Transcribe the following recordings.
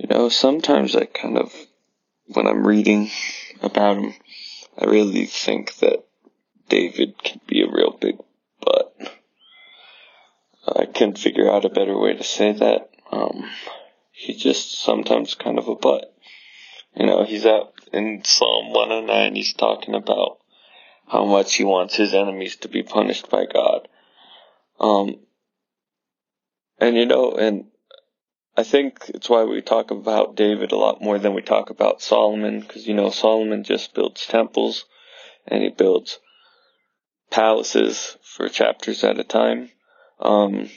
You know, sometimes I kind of, when I'm reading about him, I really think that David can be a real big butt. I couldn't figure out a better way to say that. Um, just sometimes kind of a butt. You know, he's out in Psalm 109, he's talking about how much he wants his enemies to be punished by God. Um, and you know, and I think it's why we talk about David a lot more than we talk about Solomon, because you know, Solomon just builds temples and he builds palaces for chapters at a time. Um,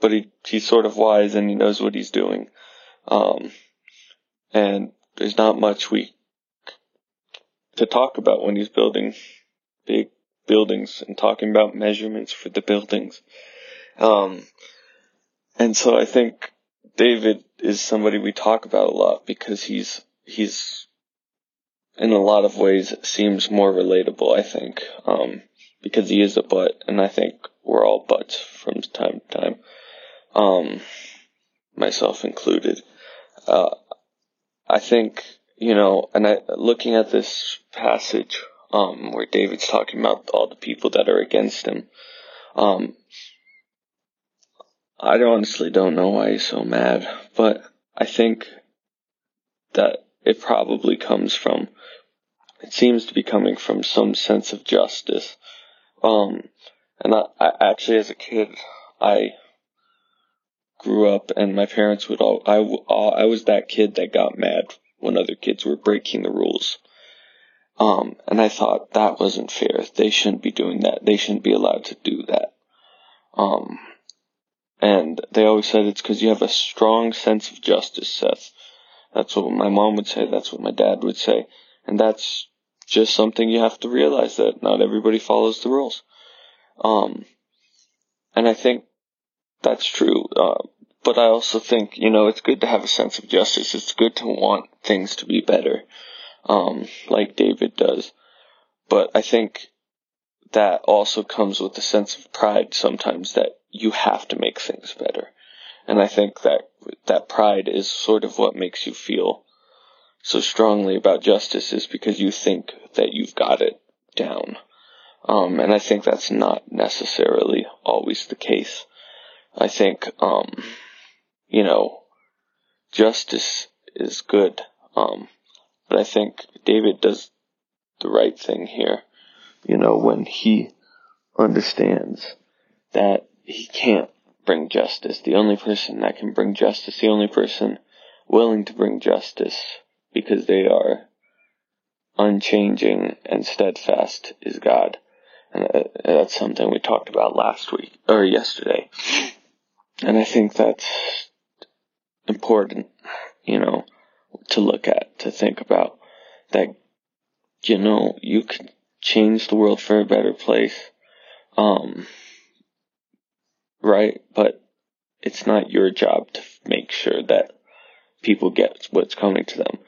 but he, he's sort of wise and he knows what he's doing. Um, and there's not much we to talk about when he's building big buildings and talking about measurements for the buildings. Um, and so I think David is somebody we talk about a lot because he's he's in a lot of ways seems more relatable. I think um, because he is a butt, and I think we're all butts from time to time, um, myself included. Uh, I think you know, and I looking at this passage um, where David's talking about all the people that are against him. Um, I honestly don't know why he's so mad, but I think that it probably comes from, it seems to be coming from some sense of justice. Um, and I, I actually, as a kid, I grew up and my parents would all, I, I was that kid that got mad when other kids were breaking the rules. Um, and I thought that wasn't fair. They shouldn't be doing that. They shouldn't be allowed to do that. Um, and they always said it's because you have a strong sense of justice, Seth. That's what my mom would say. That's what my dad would say. And that's just something you have to realize that not everybody follows the rules. Um, and I think that's true. Uh, but I also think, you know, it's good to have a sense of justice. It's good to want things to be better, um, like David does. But I think that also comes with a sense of pride sometimes that you have to make things better. And I think that that pride is sort of what makes you feel so strongly about justice is because you think that you've got it down. Um, and I think that's not necessarily always the case. I think, um, you know, justice is good. Um, but I think David does the right thing here, you know, when he understands that he can't bring justice. The only person that can bring justice, the only person willing to bring justice because they are unchanging and steadfast is God. And uh, that's something we talked about last week or yesterday. And I think that's important, you know, to look at, to think about that, you know, you can change the world for a better place. Um, right? But it's not your job to make sure that people get what's coming to them.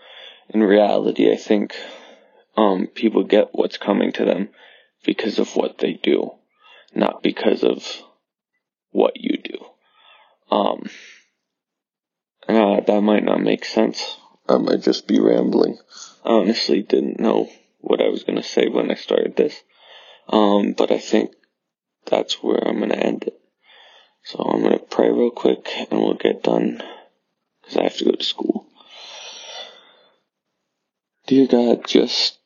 In reality, I think um, people get what's coming to them because of what they do, not because of what you do. Um, uh, that might not make sense. I might just be rambling. I honestly didn't know what I was going to say when I started this. Um, but I think that's where I'm going to end it. So I'm going to pray real quick and we'll get done because I have to go to school. Dear God, just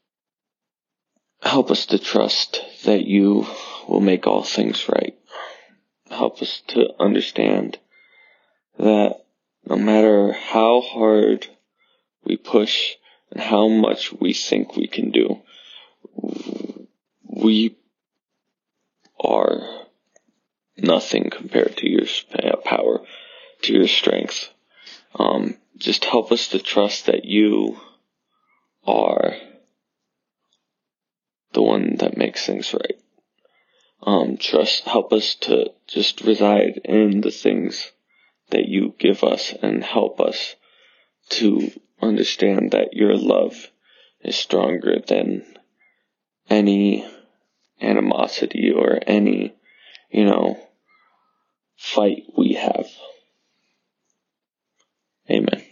help us to trust that you will make all things right. Help us to understand that no matter how hard we push and how much we think we can do, we are nothing compared to your power, to your strength. Um, just help us to trust that you are the one that makes things right. Um, trust, help us to just reside in the things that you give us and help us to understand that your love is stronger than any animosity or any, you know, fight we have. Amen.